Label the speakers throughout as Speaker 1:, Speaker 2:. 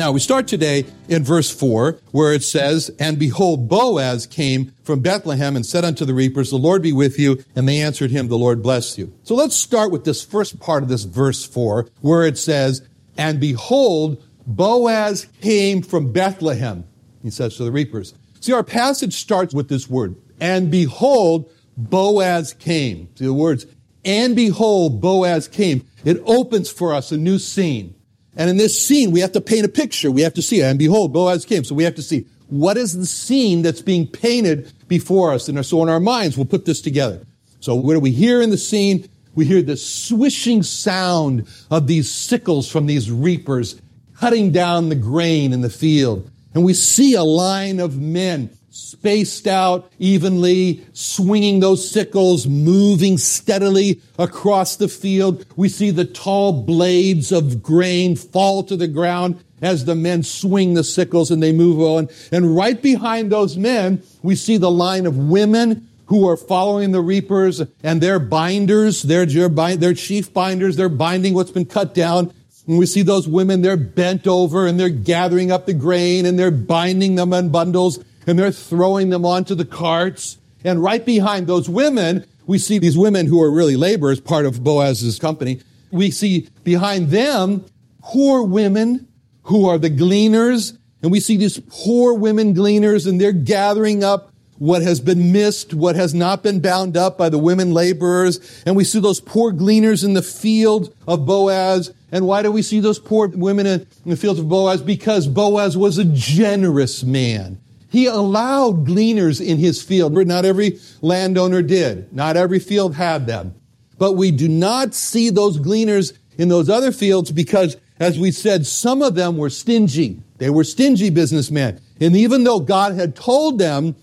Speaker 1: Now, we start today in verse 4, where it says, And behold, Boaz came from Bethlehem and said unto the reapers, The Lord be with you. And they answered him, The Lord bless you. So let's start with this first part of this verse 4, where it says, And behold, Boaz came from Bethlehem, he says to the reapers. See, our passage starts with this word, And behold, Boaz came. See the words, And behold, Boaz came. It opens for us a new scene. And in this scene, we have to paint a picture. We have to see, and behold, Boaz came. So we have to see what is the scene that's being painted before us. And so in our minds, we'll put this together. So what do we hear in the scene? We hear the swishing sound of these sickles from these reapers cutting down the grain in the field. And we see a line of men spaced out evenly, swinging those sickles, moving steadily across the field. We see the tall blades of grain fall to the ground as the men swing the sickles and they move on. And right behind those men, we see the line of women who are following the reapers and their binders, their, their chief binders, they're binding what's been cut down. And we see those women, they're bent over and they're gathering up the grain and they're binding them in bundles and they're throwing them onto the carts. And right behind those women, we see these women who are really laborers, part of Boaz's company. We see behind them poor women who are the gleaners. And we see these poor women gleaners and they're gathering up what has been missed, what has not been bound up by the women laborers. And we see those poor gleaners in the field of Boaz. And why do we see those poor women in the fields of Boaz? Because Boaz was a generous man. He allowed gleaners in his field. But not every landowner did. Not every field had them. But we do not see those gleaners in those other fields because, as we said, some of them were stingy. They were stingy businessmen. And even though God had told them,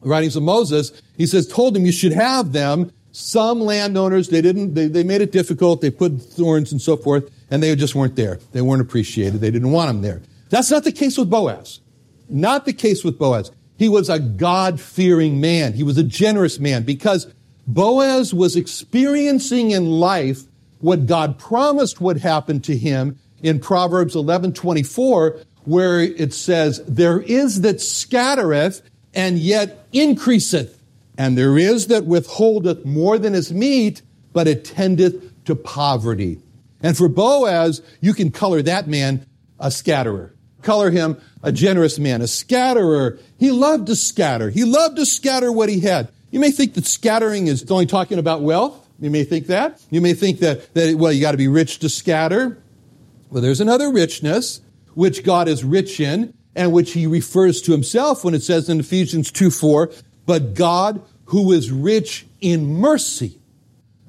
Speaker 1: writings of Moses, he says, told them you should have them, some landowners, they didn't, they, they made it difficult. They put thorns and so forth, and they just weren't there. They weren't appreciated. They didn't want them there. That's not the case with Boaz. Not the case with Boaz. He was a God fearing man. He was a generous man because Boaz was experiencing in life what God promised would happen to him in Proverbs 11:24 where it says there is that scattereth and yet increaseth and there is that withholdeth more than is meet but it tendeth to poverty. And for Boaz, you can color that man a scatterer color him a generous man, a scatterer. He loved to scatter. He loved to scatter what he had. You may think that scattering is only talking about wealth. You may think that. You may think that, that well, you got to be rich to scatter. Well, there's another richness which God is rich in and which he refers to himself when it says in Ephesians 2 4, but God who is rich in mercy.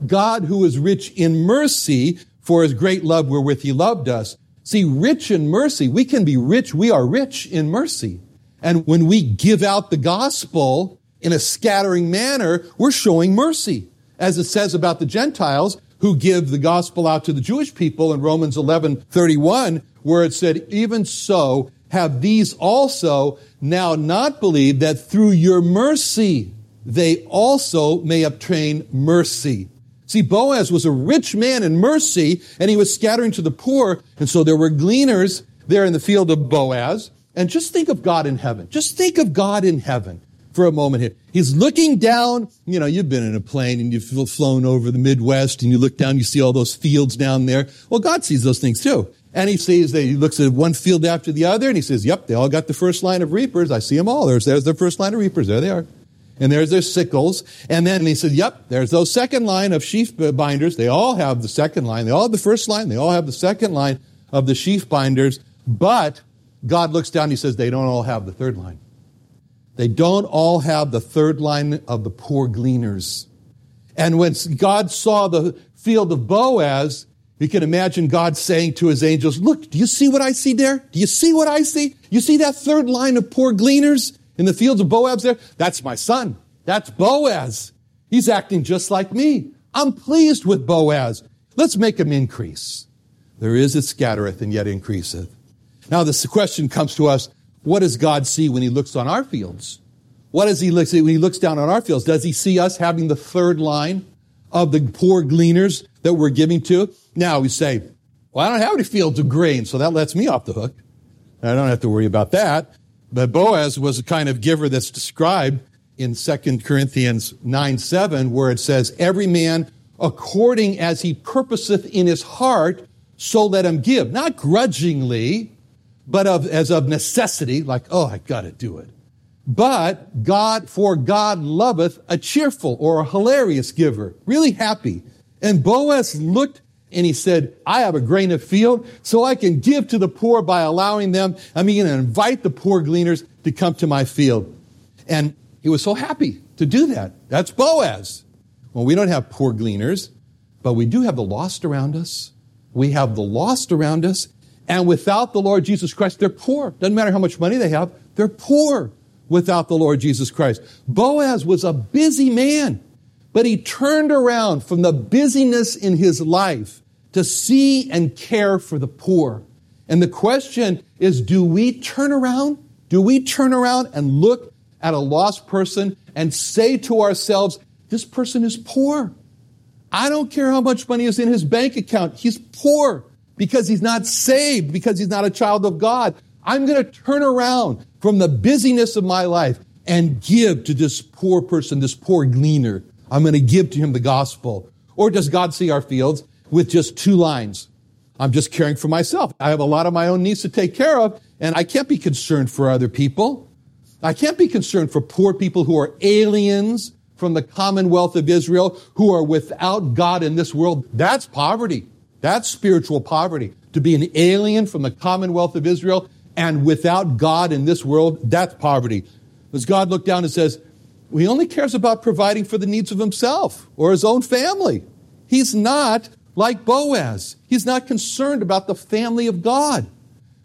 Speaker 1: God who is rich in mercy for his great love wherewith he loved us. See, rich in mercy, we can be rich. We are rich in mercy. And when we give out the gospel in a scattering manner, we're showing mercy. As it says about the Gentiles who give the gospel out to the Jewish people in Romans 11, 31, where it said, even so have these also now not believed that through your mercy they also may obtain mercy. See, Boaz was a rich man in mercy, and he was scattering to the poor, and so there were gleaners there in the field of Boaz. And just think of God in heaven. Just think of God in heaven for a moment here. He's looking down. You know, you've been in a plane and you've flown over the Midwest and you look down, you see all those fields down there. Well, God sees those things too. And he sees that he looks at one field after the other and he says, Yep, they all got the first line of reapers. I see them all. There's, there's their first line of reapers. There they are. And there's their sickles. And then he said, Yep, there's those second line of sheaf binders. They all have the second line. They all have the first line. They all have the second line of the sheaf binders. But God looks down and he says, They don't all have the third line. They don't all have the third line of the poor gleaners. And when God saw the field of Boaz, you can imagine God saying to his angels, Look, do you see what I see there? Do you see what I see? You see that third line of poor gleaners in the fields of Boaz there? That's my son. That's Boaz. He's acting just like me. I'm pleased with Boaz. Let's make him increase. There is a scattereth and yet increaseth. Now, this question comes to us what does God see when he looks on our fields? What does he look when he looks down on our fields? Does he see us having the third line of the poor gleaners that we're giving to? Now we say, well, I don't have any fields of grain, so that lets me off the hook. I don't have to worry about that. But Boaz was a kind of giver that's described in 2 Corinthians 9 7, where it says, Every man according as he purposeth in his heart, so let him give. Not grudgingly, but of, as of necessity, like, oh, I gotta do it. But God, for God loveth a cheerful or a hilarious giver, really happy. And Boaz looked and he said, I have a grain of field, so I can give to the poor by allowing them. I'm going to invite the poor gleaners to come to my field. And he was so happy to do that. That's Boaz. Well, we don't have poor gleaners, but we do have the lost around us. We have the lost around us. And without the Lord Jesus Christ, they're poor. Doesn't matter how much money they have, they're poor without the Lord Jesus Christ. Boaz was a busy man. But he turned around from the busyness in his life to see and care for the poor. And the question is, do we turn around? Do we turn around and look at a lost person and say to ourselves, this person is poor. I don't care how much money is in his bank account. He's poor because he's not saved, because he's not a child of God. I'm going to turn around from the busyness of my life and give to this poor person, this poor gleaner I'm going to give to him the gospel. Or does God see our fields with just two lines? I'm just caring for myself. I have a lot of my own needs to take care of, and I can't be concerned for other people. I can't be concerned for poor people who are aliens from the commonwealth of Israel, who are without God in this world. That's poverty. That's spiritual poverty. To be an alien from the commonwealth of Israel and without God in this world, that's poverty. Does God looked down and says, he only cares about providing for the needs of himself or his own family. He's not like Boaz. He's not concerned about the family of God.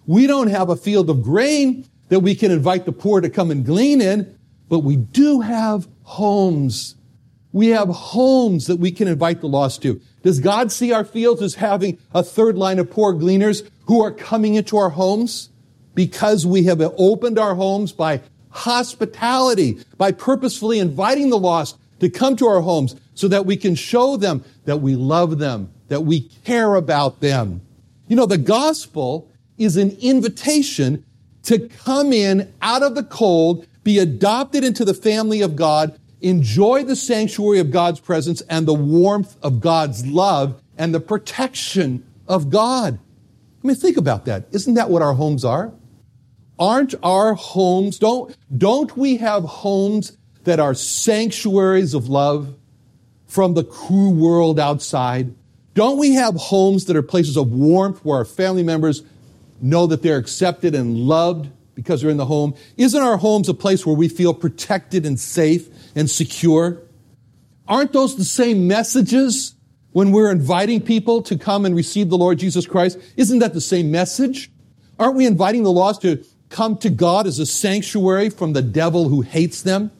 Speaker 1: We don't have a field of grain that we can invite the poor to come and glean in, but we do have homes. We have homes that we can invite the lost to. Does God see our fields as having a third line of poor gleaners who are coming into our homes because we have opened our homes by hospitality by purposefully inviting the lost to come to our homes so that we can show them that we love them, that we care about them. You know, the gospel is an invitation to come in out of the cold, be adopted into the family of God, enjoy the sanctuary of God's presence and the warmth of God's love and the protection of God. I mean, think about that. Isn't that what our homes are? aren't our homes, don't, don't we have homes that are sanctuaries of love from the cruel world outside? Don't we have homes that are places of warmth where our family members know that they're accepted and loved because they're in the home? Isn't our homes a place where we feel protected and safe and secure? Aren't those the same messages when we're inviting people to come and receive the Lord Jesus Christ? Isn't that the same message? Aren't we inviting the lost to come to God as a sanctuary from the devil who hates them?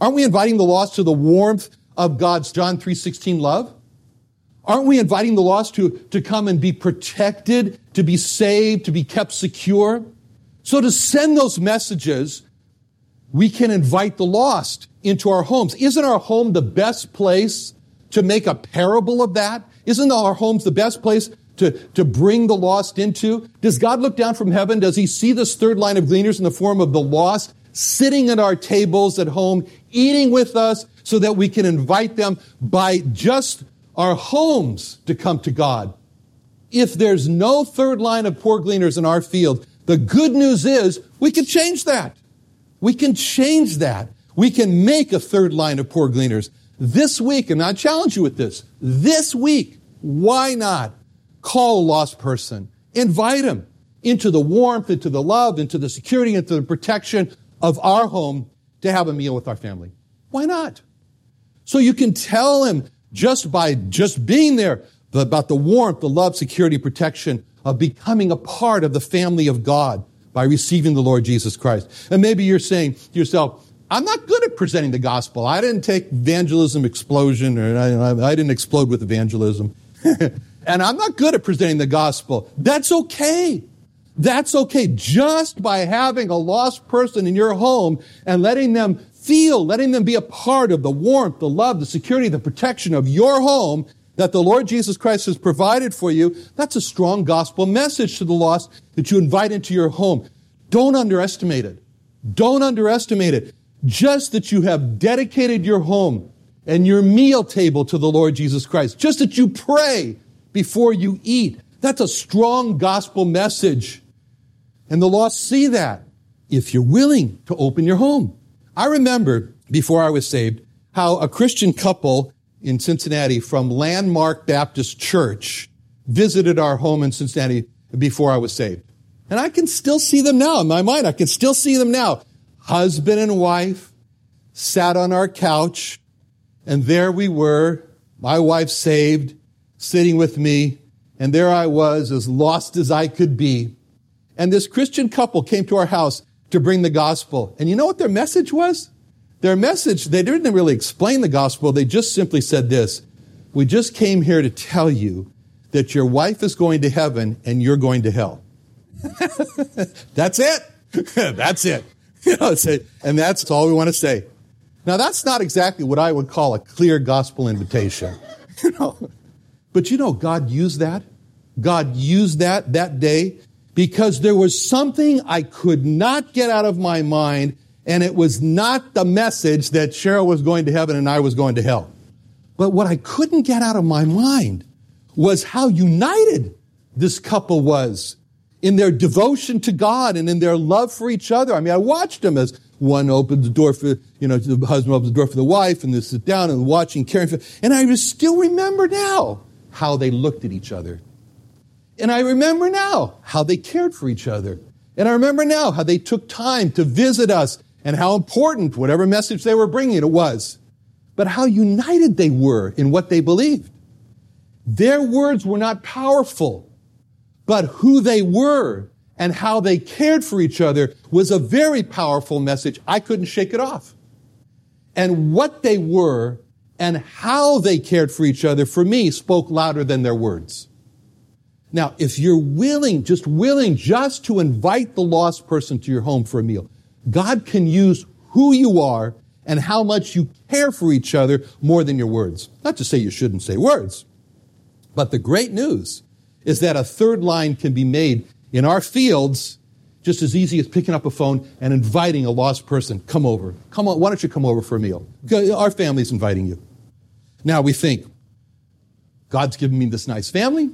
Speaker 1: Aren't we inviting the lost to the warmth of God's John 3:16 love? Aren't we inviting the lost to, to come and be protected, to be saved, to be kept secure? So to send those messages, we can invite the lost into our homes. Isn't our home the best place to make a parable of that? Isn't our homes the best place to, to bring the lost into? Does God look down from heaven? Does he see this third line of gleaners in the form of the lost sitting at our tables at home, eating with us so that we can invite them by just our homes to come to God? If there's no third line of poor gleaners in our field, the good news is we can change that. We can change that. We can make a third line of poor gleaners. This week, and I challenge you with this, this week, why not call a lost person? Invite him into the warmth, into the love, into the security, into the protection of our home to have a meal with our family. Why not? So you can tell him just by just being there about the warmth, the love, security, protection of becoming a part of the family of God by receiving the Lord Jesus Christ. And maybe you're saying to yourself, I'm not good at presenting the gospel. I didn't take evangelism explosion or I, I didn't explode with evangelism. and I'm not good at presenting the gospel. That's okay. That's okay. Just by having a lost person in your home and letting them feel, letting them be a part of the warmth, the love, the security, the protection of your home that the Lord Jesus Christ has provided for you, that's a strong gospel message to the lost that you invite into your home. Don't underestimate it. Don't underestimate it. Just that you have dedicated your home and your meal table to the Lord Jesus Christ. Just that you pray before you eat. That's a strong gospel message. And the lost see that if you're willing to open your home. I remember before I was saved how a Christian couple in Cincinnati from Landmark Baptist Church visited our home in Cincinnati before I was saved. And I can still see them now in my mind. I can still see them now. Husband and wife sat on our couch and there we were, my wife saved, sitting with me. And there I was as lost as I could be. And this Christian couple came to our house to bring the gospel. And you know what their message was? Their message, they didn't really explain the gospel. They just simply said this. We just came here to tell you that your wife is going to heaven and you're going to hell. that's it. that's it. You know, and that's all we want to say. Now that's not exactly what I would call a clear gospel invitation. You know, but you know, God used that. God used that that day because there was something I could not get out of my mind and it was not the message that Cheryl was going to heaven and I was going to hell. But what I couldn't get out of my mind was how united this couple was in their devotion to God and in their love for each other. I mean, I watched them as one opened the door for, you know, the husband opens the door for the wife and they sit down and watching, caring for, and I just still remember now how they looked at each other. And I remember now how they cared for each other. And I remember now how they took time to visit us and how important whatever message they were bringing it was, but how united they were in what they believed. Their words were not powerful, but who they were and how they cared for each other was a very powerful message. I couldn't shake it off. And what they were and how they cared for each other, for me, spoke louder than their words. Now, if you're willing, just willing just to invite the lost person to your home for a meal, God can use who you are and how much you care for each other more than your words. Not to say you shouldn't say words, but the great news is that a third line can be made in our fields just as easy as picking up a phone and inviting a lost person, come over. Come on, why don't you come over for a meal? Our family's inviting you. Now we think, God's given me this nice family,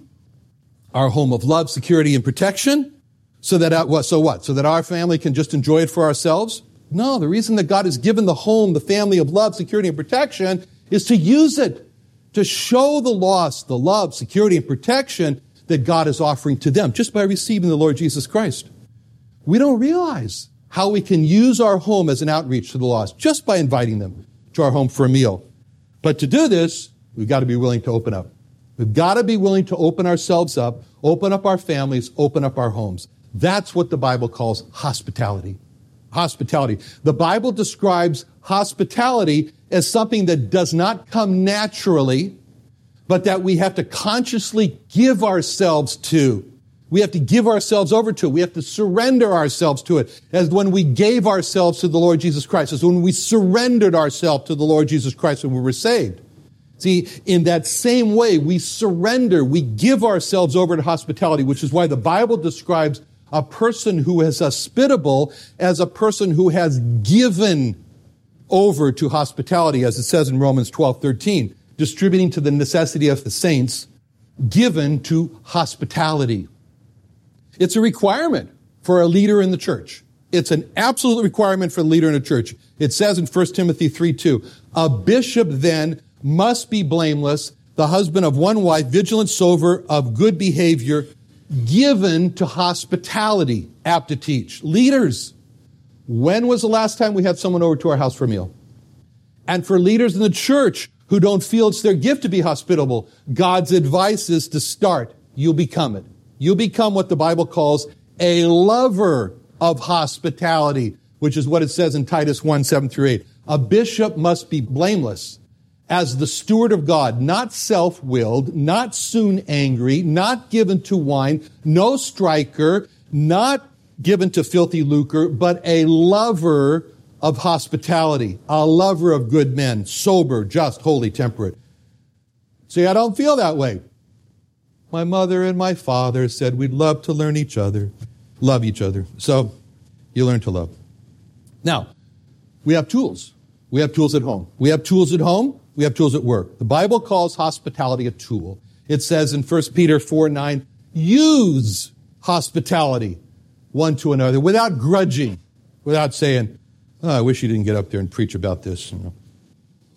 Speaker 1: our home of love, security, and protection. So that, uh, so what? So that our family can just enjoy it for ourselves? No, the reason that God has given the home, the family of love, security, and protection is to use it to show the lost the love, security, and protection that God is offering to them just by receiving the Lord Jesus Christ. We don't realize how we can use our home as an outreach to the lost just by inviting them to our home for a meal. But to do this, we've got to be willing to open up. We've got to be willing to open ourselves up, open up our families, open up our homes. That's what the Bible calls hospitality. Hospitality. The Bible describes hospitality as something that does not come naturally, but that we have to consciously give ourselves to. We have to give ourselves over to it. We have to surrender ourselves to it. As when we gave ourselves to the Lord Jesus Christ, as when we surrendered ourselves to the Lord Jesus Christ when we were saved. See, in that same way, we surrender, we give ourselves over to hospitality, which is why the Bible describes a person who is hospitable as a person who has given over to hospitality, as it says in Romans 12, 13, distributing to the necessity of the saints given to hospitality. It's a requirement for a leader in the church. It's an absolute requirement for a leader in a church. It says in 1 Timothy 3 2, a bishop then must be blameless, the husband of one wife, vigilant, sober, of good behavior, given to hospitality, apt to teach. Leaders, when was the last time we had someone over to our house for a meal? And for leaders in the church who don't feel it's their gift to be hospitable, God's advice is to start. You'll become it. You'll become what the Bible calls a lover of hospitality, which is what it says in Titus 1, 7 through 8. A bishop must be blameless as the steward of God, not self-willed, not soon angry, not given to wine, no striker, not given to filthy lucre, but a lover of hospitality, a lover of good men, sober, just, holy, temperate. See, I don't feel that way. My mother and my father said we'd love to learn each other, love each other. So you learn to love. Now, we have tools. We have tools at home. We have tools at home. We have tools at work. The Bible calls hospitality a tool. It says in 1 Peter 4 9, use hospitality one to another without grudging, without saying, oh, I wish you didn't get up there and preach about this. You know.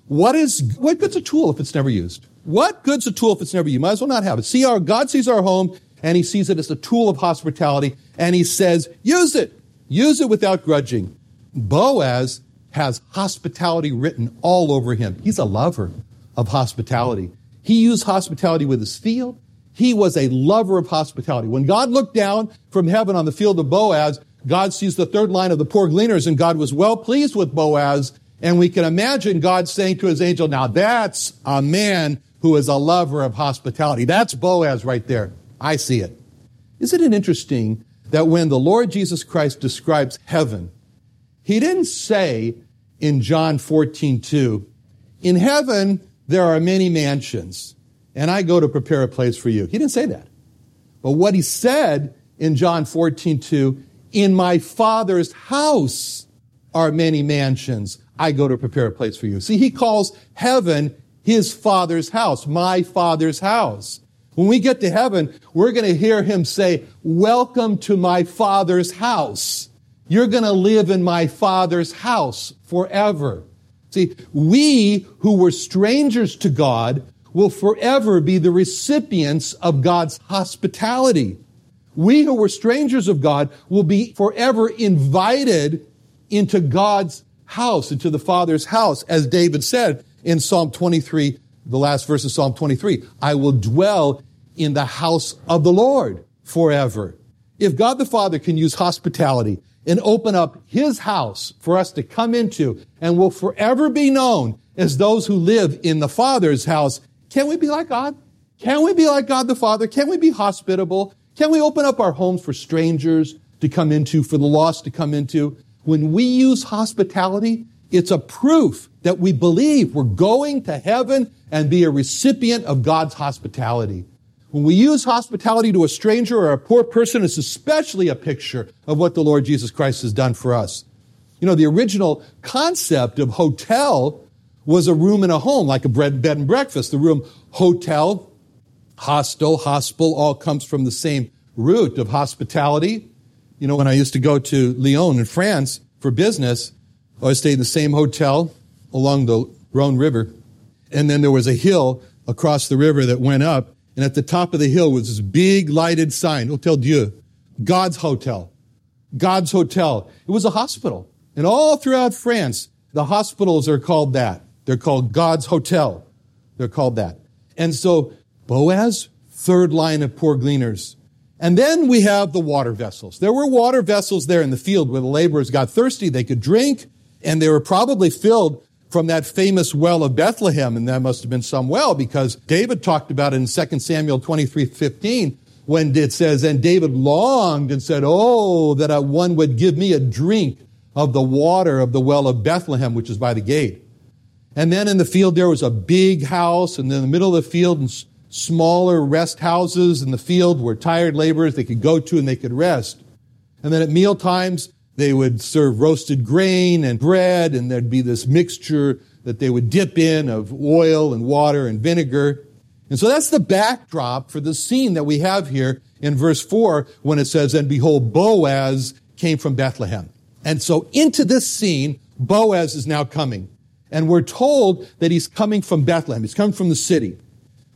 Speaker 1: What is, what good's a tool if it's never used? What good's a tool if it's never used? You might as well not have it. See our, God sees our home and he sees it as a tool of hospitality and he says, use it. Use it without grudging. Boaz has hospitality written all over him. He's a lover of hospitality. He used hospitality with his field. He was a lover of hospitality. When God looked down from heaven on the field of Boaz, God sees the third line of the poor gleaners and God was well pleased with Boaz. And we can imagine God saying to his angel, now that's a man who is a lover of hospitality. That's Boaz right there. I see it. Isn't it interesting that when the Lord Jesus Christ describes heaven, he didn't say in John 14, 2, in heaven there are many mansions, and I go to prepare a place for you. He didn't say that. But what he said in John 14, 2, in my father's house are many mansions. I go to prepare a place for you. See, he calls heaven his father's house, my father's house. When we get to heaven, we're going to hear him say, welcome to my father's house. You're going to live in my father's house forever. See, we who were strangers to God will forever be the recipients of God's hospitality. We who were strangers of God will be forever invited into God's house, into the Father's house, as David said in Psalm 23, the last verse of Psalm 23. I will dwell in the house of the Lord forever. If God the Father can use hospitality and open up His house for us to come into and will forever be known as those who live in the Father's house, can we be like God? Can we be like God the Father? Can we be hospitable? Can we open up our homes for strangers to come into, for the lost to come into? When we use hospitality, it's a proof that we believe we're going to heaven and be a recipient of God's hospitality. When we use hospitality to a stranger or a poor person, it's especially a picture of what the Lord Jesus Christ has done for us. You know, the original concept of hotel was a room in a home, like a bed, bed and breakfast. The room hotel hostel, hospital, all comes from the same root of hospitality. You know, when I used to go to Lyon in France for business, I stayed in the same hotel along the Rhone River. And then there was a hill across the river that went up. And at the top of the hill was this big lighted sign, Hotel Dieu, God's Hotel. God's Hotel. It was a hospital. And all throughout France, the hospitals are called that. They're called God's Hotel. They're called that. And so Boaz, third line of poor gleaners. And then we have the water vessels. There were water vessels there in the field where the laborers got thirsty. They could drink, and they were probably filled from that famous well of Bethlehem. And that must have been some well because David talked about it in 2 Samuel 23, 15, when it says, and David longed and said, Oh, that one would give me a drink of the water of the well of Bethlehem, which is by the gate. And then in the field, there was a big house, and in the middle of the field, and smaller rest houses in the field where tired laborers they could go to and they could rest. And then at meal times, they would serve roasted grain and bread, and there'd be this mixture that they would dip in of oil and water and vinegar. And so that's the backdrop for the scene that we have here in verse 4 when it says, And behold, Boaz came from Bethlehem. And so into this scene, Boaz is now coming. And we're told that he's coming from Bethlehem. He's coming from the city.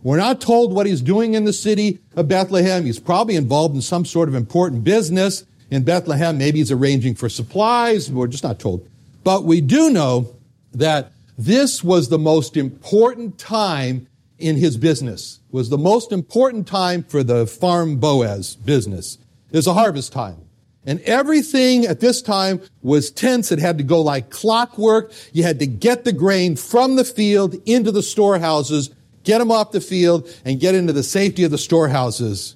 Speaker 1: We're not told what he's doing in the city of Bethlehem. He's probably involved in some sort of important business in Bethlehem. Maybe he's arranging for supplies. We're just not told. But we do know that this was the most important time in his business, was the most important time for the farm Boaz business. It's a harvest time. And everything at this time was tense. It had to go like clockwork. You had to get the grain from the field into the storehouses, get them off the field, and get into the safety of the storehouses.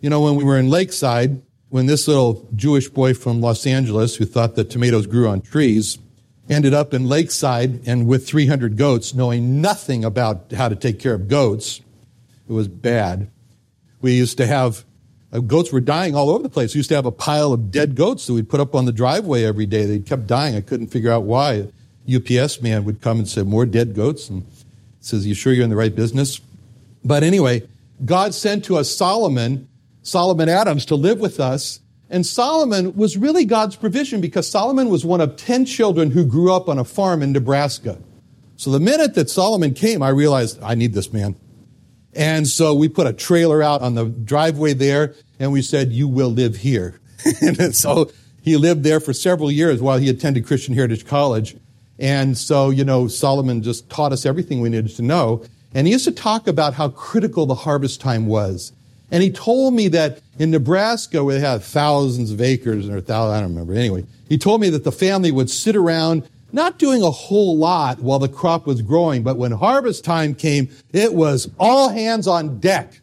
Speaker 1: You know, when we were in Lakeside, when this little Jewish boy from Los Angeles who thought that tomatoes grew on trees ended up in Lakeside and with 300 goats, knowing nothing about how to take care of goats, it was bad. We used to have uh, goats were dying all over the place. We used to have a pile of dead goats that we'd put up on the driveway every day. They kept dying. I couldn't figure out why. UPS man would come and say, More dead goats? And says, You sure you're in the right business? But anyway, God sent to us Solomon, Solomon Adams, to live with us. And Solomon was really God's provision because Solomon was one of 10 children who grew up on a farm in Nebraska. So the minute that Solomon came, I realized I need this man. And so we put a trailer out on the driveway there and we said, you will live here. and so he lived there for several years while he attended Christian Heritage College. And so, you know, Solomon just taught us everything we needed to know. And he used to talk about how critical the harvest time was. And he told me that in Nebraska, where they have thousands of acres, or thousands, I don't remember. Anyway, he told me that the family would sit around not doing a whole lot while the crop was growing, but when harvest time came, it was all hands on deck.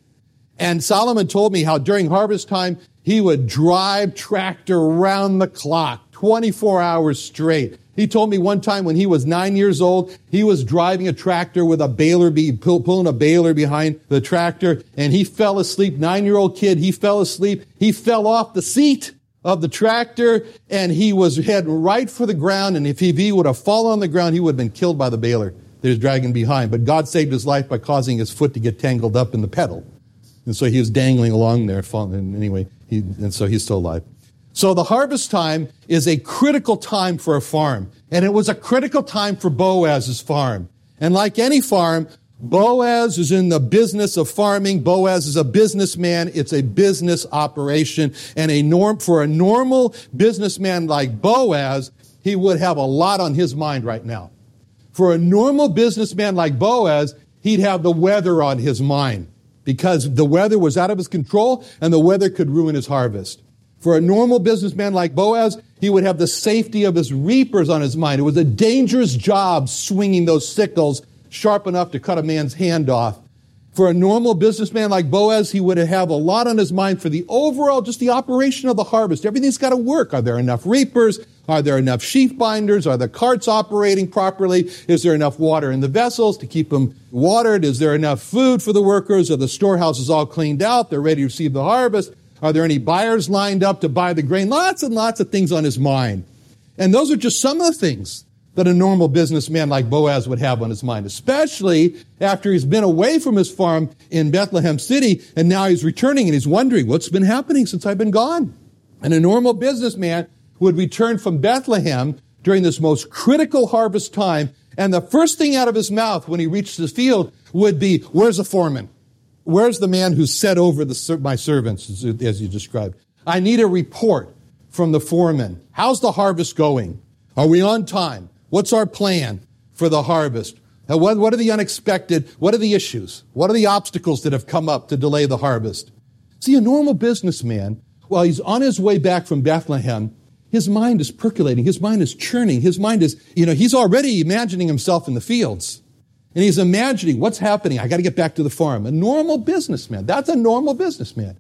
Speaker 1: And Solomon told me how during harvest time, he would drive tractor around the clock, 24 hours straight. He told me one time when he was nine years old, he was driving a tractor with a baler, be, pulling a baler behind the tractor, and he fell asleep. Nine year old kid, he fell asleep. He fell off the seat of the tractor and he was heading right for the ground. And if he would have fallen on the ground, he would have been killed by the baler that was dragging behind. But God saved his life by causing his foot to get tangled up in the pedal. And so he was dangling along there. And anyway, he, and so he's still alive. So the harvest time is a critical time for a farm. And it was a critical time for Boaz's farm. And like any farm, Boaz is in the business of farming. Boaz is a businessman. It's a business operation. And a norm, for a normal businessman like Boaz, he would have a lot on his mind right now. For a normal businessman like Boaz, he'd have the weather on his mind because the weather was out of his control and the weather could ruin his harvest. For a normal businessman like Boaz, he would have the safety of his reapers on his mind. It was a dangerous job swinging those sickles sharp enough to cut a man's hand off. For a normal businessman like Boaz, he would have a lot on his mind for the overall, just the operation of the harvest. Everything's got to work. Are there enough reapers? Are there enough sheaf binders? Are the carts operating properly? Is there enough water in the vessels to keep them watered? Is there enough food for the workers? Are the storehouses all cleaned out? They're ready to receive the harvest. Are there any buyers lined up to buy the grain? Lots and lots of things on his mind. And those are just some of the things that a normal businessman like Boaz would have on his mind, especially after he's been away from his farm in Bethlehem City and now he's returning and he's wondering what's been happening since I've been gone. And a normal businessman would return from Bethlehem during this most critical harvest time and the first thing out of his mouth when he reached the field would be, where's the foreman? Where's the man who set over the, my servants, as you described? I need a report from the foreman. How's the harvest going? Are we on time? What's our plan for the harvest? What, what are the unexpected? What are the issues? What are the obstacles that have come up to delay the harvest? See, a normal businessman, while he's on his way back from Bethlehem, his mind is percolating. His mind is churning. His mind is, you know, he's already imagining himself in the fields. And he's imagining what's happening. I got to get back to the farm. A normal businessman. That's a normal businessman.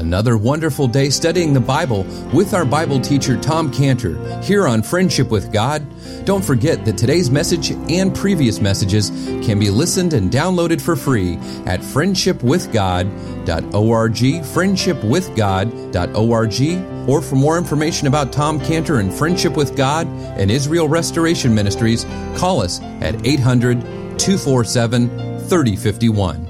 Speaker 2: Another wonderful day studying the Bible with our Bible teacher Tom Cantor here on Friendship with God. Don't forget that today's message and previous messages can be listened and downloaded for free at friendshipwithgod.org, friendshipwithgod.org, or for more information about Tom Cantor and Friendship with God and Israel Restoration Ministries, call us at 800 247 3051.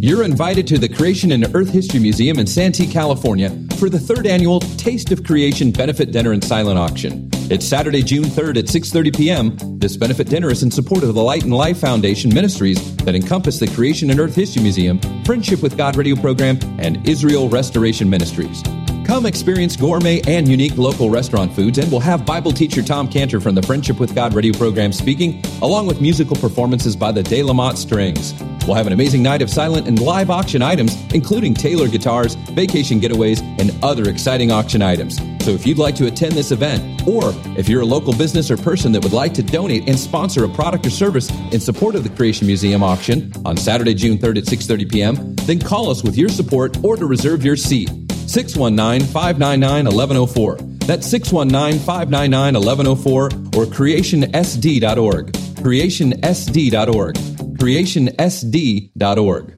Speaker 2: You're invited to the Creation and Earth History Museum in Santee, California for the third annual Taste of Creation benefit dinner and silent auction. It's Saturday, June 3rd at 6:30 p.m. This benefit dinner is in support of the Light and Life Foundation ministries that encompass the Creation and Earth History Museum, Friendship with God radio program, and Israel Restoration Ministries. Come experience gourmet and unique local restaurant foods, and we'll have Bible teacher Tom Cantor from the Friendship with God radio program speaking, along with musical performances by the De La Motte Strings. We'll have an amazing night of silent and live auction items, including Taylor guitars, vacation getaways, and other exciting auction items. So if you'd like to attend this event, or if you're a local business or person that would like to donate and sponsor a product or service in support of the Creation Museum auction on Saturday, June 3rd at 6:30 p.m., then call us with your support or to reserve your seat. 619-599-1104. That's 619-599-1104 or creationsd.org. creationsd.org. creationsd.org.